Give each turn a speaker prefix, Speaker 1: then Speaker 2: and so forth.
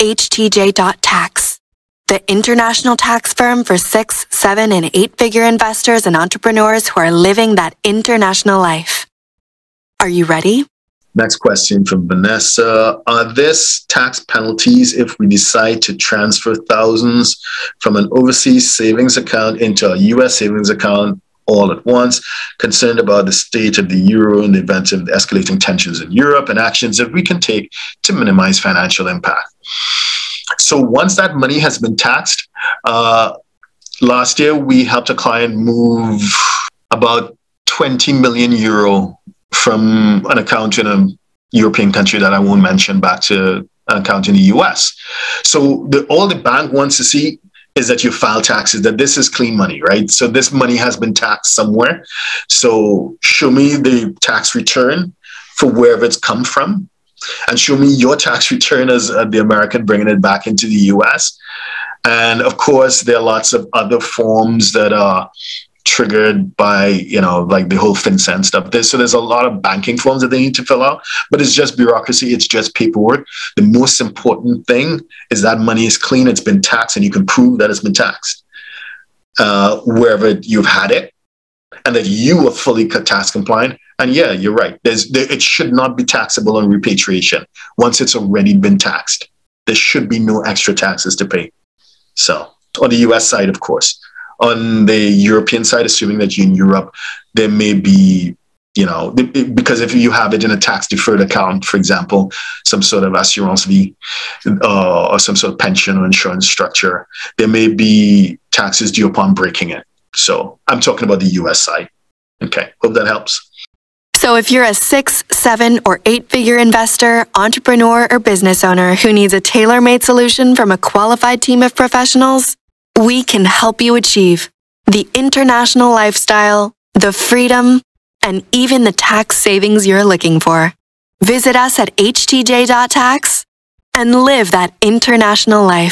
Speaker 1: htj.tax, the international tax firm for six, seven, and eight figure investors and entrepreneurs who are living that international life. Are you ready?
Speaker 2: Next question from Vanessa. Are this tax penalties if we decide to transfer thousands from an overseas savings account into a US savings account all at once? Concerned about the state of the euro in the event of the escalating tensions in Europe and actions that we can take to minimize financial impact. So once that money has been taxed, uh, last year we helped a client move about 20 million euro from an account in a European country that I won't mention back to an account in the US. So the, all the bank wants to see is that you file taxes, that this is clean money, right? So this money has been taxed somewhere. So show me the tax return for wherever it's come from and show me your tax return as uh, the American bringing it back into the US. And of course, there are lots of other forms that are triggered by you know like the whole FinCEN stuff. There's, so there's a lot of banking forms that they need to fill out, but it's just bureaucracy. It's just paperwork. The most important thing is that money is clean. It's been taxed, and you can prove that it's been taxed uh, wherever you've had it, and that you are fully tax compliant. And yeah, you're right. There's there, it should not be taxable on repatriation once it's already been taxed. There should be no extra taxes to pay. So on the U.S. side, of course on the European side, assuming that you're in Europe, there may be, you know, because if you have it in a tax deferred account, for example, some sort of assurance vie uh, or some sort of pension or insurance structure, there may be taxes due upon breaking it. So I'm talking about the US side. Okay, hope that helps.
Speaker 1: So, if you're a six, seven, or eight figure investor, entrepreneur, or business owner who needs a tailor made solution from a qualified team of professionals, we can help you achieve the international lifestyle, the freedom, and even the tax savings you're looking for. Visit us at htj.tax and live that international life.